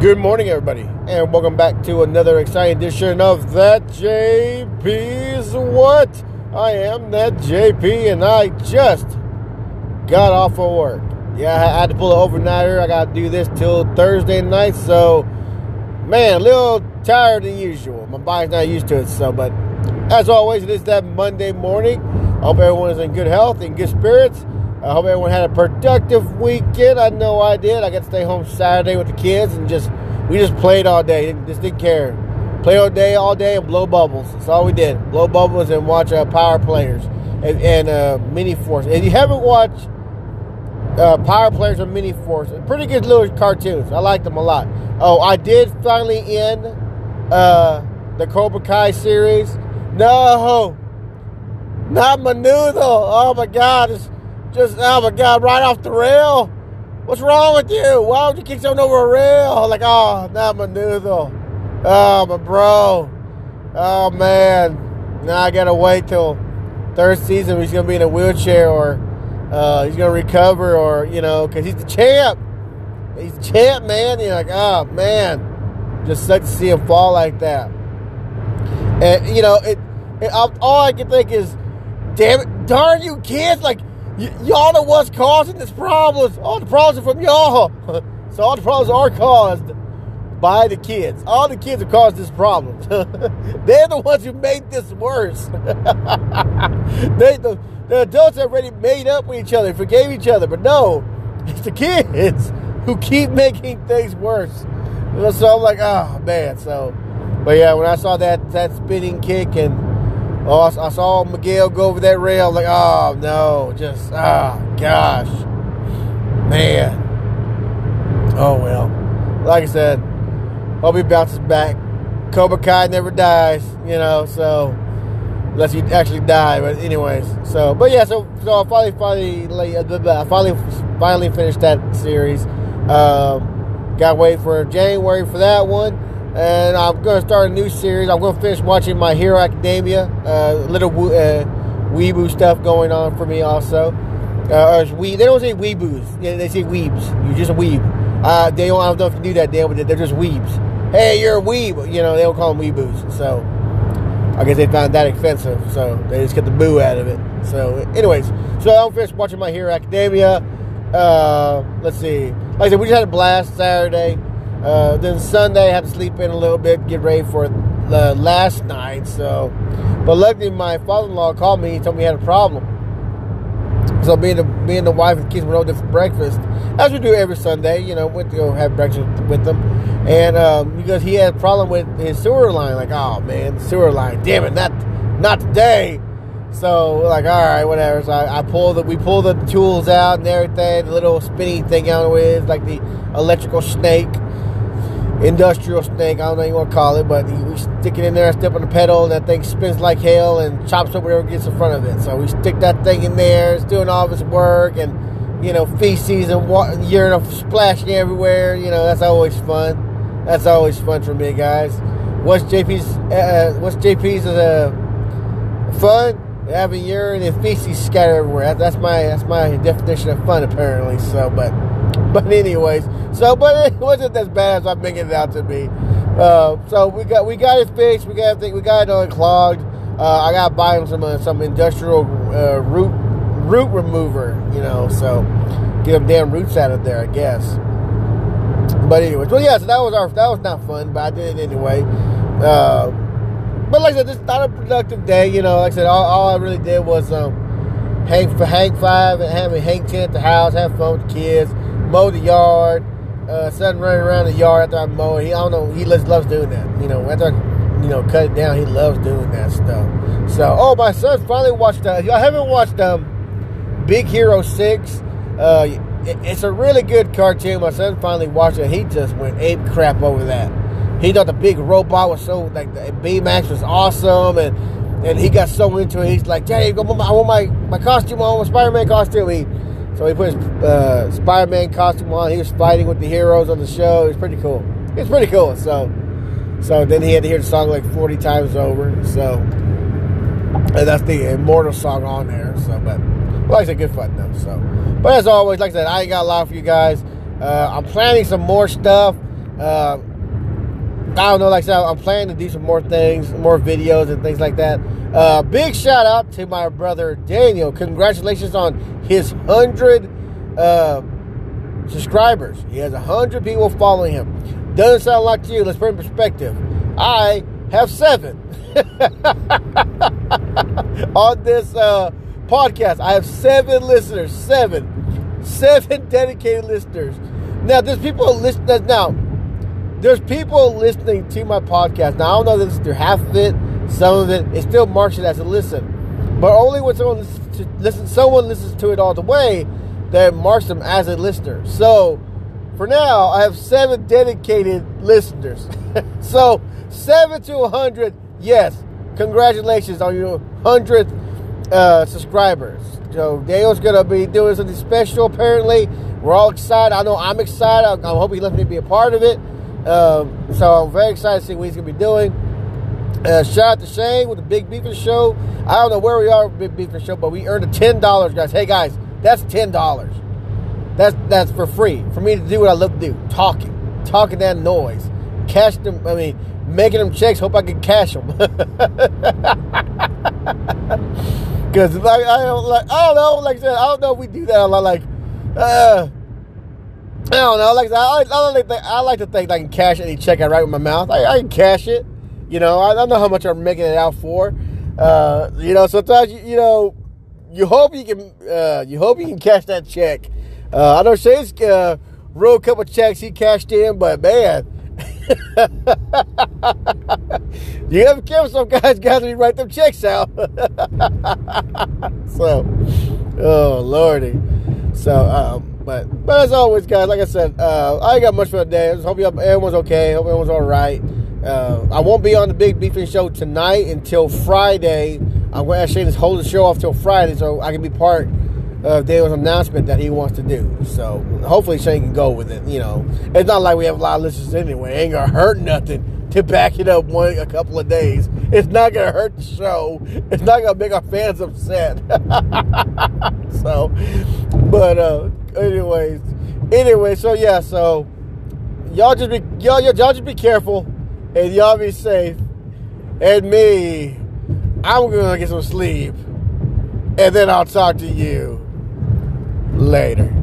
Good morning, everybody, and welcome back to another exciting edition of That JP's What? I am That JP, and I just got off of work. Yeah, I had to pull an overnighter. I got to do this till Thursday night, so man, a little tired than usual. My body's not used to it, so but as always, it is that Monday morning. I hope everyone is in good health and good spirits. I hope everyone had a productive weekend. I know I did. I got to stay home Saturday with the kids and just we just played all day. Just didn't care. Play all day, all day, and blow bubbles. That's all we did. Blow bubbles and watch uh, Power Players and, and uh, Mini Force. If you haven't watched uh, Power Players or Mini Force, pretty good little cartoons. I like them a lot. Oh, I did finally end uh, the Cobra Kai series. No, not Menudo. Oh my God, it's just oh my god, right off the rail. What's wrong with you? Why would you kick someone over a rail? Like, oh, not my noodle. Oh, my bro. Oh man. Now I gotta wait till third season. He's gonna be in a wheelchair, or uh, he's gonna recover, or you know, because he's the champ. He's the champ, man. You're like, oh man, just sucks to see him fall like that. And you know, it, it all I can think is, damn it, darn you kids! Like y'all know what's causing this problems. All the problems are from y'all. so all the problems are caused by the kids. All the kids have caused this problem. They're the ones who made this worse. they, the, the adults already made up with each other, forgave each other, but no, it's the kids who keep making things worse. So I'm like, oh man. So, but yeah, when I saw that that spinning kick and Oh, I, saw Miguel go over that rail. Like, oh no, just ah, oh, gosh, man. Oh well. Like I said, hope he bounces back. Cobra Kai never dies, you know. So unless you actually die, but anyways. So, but yeah. So, so I finally, finally, I finally, finally finished that series. Um, got wait for January for that one and I'm to start a new series. I'm to finish watching My Hero Academia. Uh, little uh, weeboo stuff going on for me also. Uh, we they don't say weeboos. They say weebs. You're just a weeb. Uh, they don't, I don't know if you do that, Dan, but they're just weebs. Hey, you're a weeb. You know, they don't call them weeboos. So I guess they found that offensive. So they just get the boo out of it. So, anyways, so I'm finished watching My Hero Academia. Uh, let's see. Like I said, we just had a blast Saturday. Uh, then Sunday, I had to sleep in a little bit, get ready for the last night. So, but luckily, my father-in-law called me. He told me he had a problem. So me and the and the wife and kids went over for breakfast, as we do every Sunday. You know, went to go have breakfast with them, and um, because he had a problem with his sewer line. Like, oh man, sewer line, damn it, not not today. So like, all right, whatever. So I, I pulled the we pulled the tools out and everything, the little spinny thing out with like the electrical snake industrial snake. I don't know what you want to call it, but we stick it in there, step on the pedal, and that thing spins like hell and chops up whatever gets in front of it. So we stick that thing in there. It's doing all of its work, and you know, feces and water, urine splashing everywhere. You know, that's always fun. That's always fun for me, guys. What's JP's? Uh, uh, what's JP's uh, fun? Having urine and feces scattered everywhere. That's my that's my definition of fun, apparently. So, but but anyways, so but it wasn't as bad as I'm making it out to be. Uh, so we got we got it fixed. We got everything. We got it unclogged. Uh, I got to buy him some uh, some industrial uh, root root remover. You know, so get them damn roots out of there. I guess. But anyways, well yeah. So that was our that was not fun, but I did it anyway. Uh, but like I said, it's not a productive day. You know, like I said, all, all I really did was um, hang for hang five and having hang ten at the house, have fun with the kids mow the yard. Uh, son running around the yard after I mow it. He, I don't know. He loves, loves doing that. You know, after I, you know, cut it down, he loves doing that stuff. So, oh, my son finally watched. Uh, I haven't watched um, Big Hero Six. Uh, it, it's a really good cartoon. My son finally watched it. He just went ape crap over that. He thought the big robot was so like the Baymax was awesome, and and he got so into it. He's like, "Daddy, I want my my costume. I want my Spider Man costume." He so he put his uh, Spider-Man costume on. He was fighting with the heroes on the show. It was pretty cool. It's pretty cool. So, so then he had to hear the song like 40 times over. So, and that's the immortal song on there. So, but well, like I said, good fun though. So, but as always, like I said, I ain't got a lot for you guys. Uh, I'm planning some more stuff. Uh, I don't know, like I said, I'm planning to do some more things, more videos and things like that. Uh, big shout out to my brother Daniel. Congratulations on his 100 uh, subscribers. He has 100 people following him. Doesn't sound like to you. Let's put in perspective. I have seven on this uh, podcast. I have seven listeners. Seven. Seven dedicated listeners. Now, there's people listening. Now, there's people listening to my podcast. Now, I don't know if listen to half of it, some of it. It still marks it as a listen. But only when someone listens to, listen, someone listens to it all the way, that marks them as a listener. So, for now, I have seven dedicated listeners. so, seven to a 100, yes, congratulations on your 100th uh, subscribers. So, Dale's to be doing something special, apparently. We're all excited. I know I'm excited. I'm, I'm hoping he lets me be a part of it. Um, so I'm very excited to see what he's going to be doing. Uh, shout out to Shane with the Big Beefing Show. I don't know where we are with Big Beefing Show, but we earned a $10, guys. Hey, guys, that's $10. That's that's for free for me to do what I love to do talking, talking that noise, cash them. I mean, making them checks. Hope I can cash them. Because like I don't like I don't know. Like I said, I don't know if we do that a lot. Like, uh, I don't know. Like I, I, like, to, I like to think I can cash any check I write with my mouth. I, I can cash it. You know, I don't know how much I'm making it out for. Uh, you know, sometimes you, you know, you hope you can, uh, you hope you can cash that check. Uh, I know Shane's uh, wrote a couple checks he cashed in, but man, you have to. Some guys got to write them checks out. so, oh lordy. So, um, but but as always, guys, like I said, uh, I ain't got much for the day. I just hope you, everyone's okay. Hope everyone's all right. Uh, I won't be on the Big Beefing Show tonight until Friday. I'm going to actually just hold the show off till Friday so I can be part of Dale's announcement that he wants to do. So hopefully Shane can go with it. You know, it's not like we have a lot of listeners anyway. It ain't gonna hurt nothing to back it up one a couple of days. It's not gonna hurt the show. It's not gonna make our fans upset. so, but uh, anyways, anyway, so yeah, so y'all just be y'all y'all just be careful and y'all be safe. And me, I'm gonna get some sleep, and then I'll talk to you later.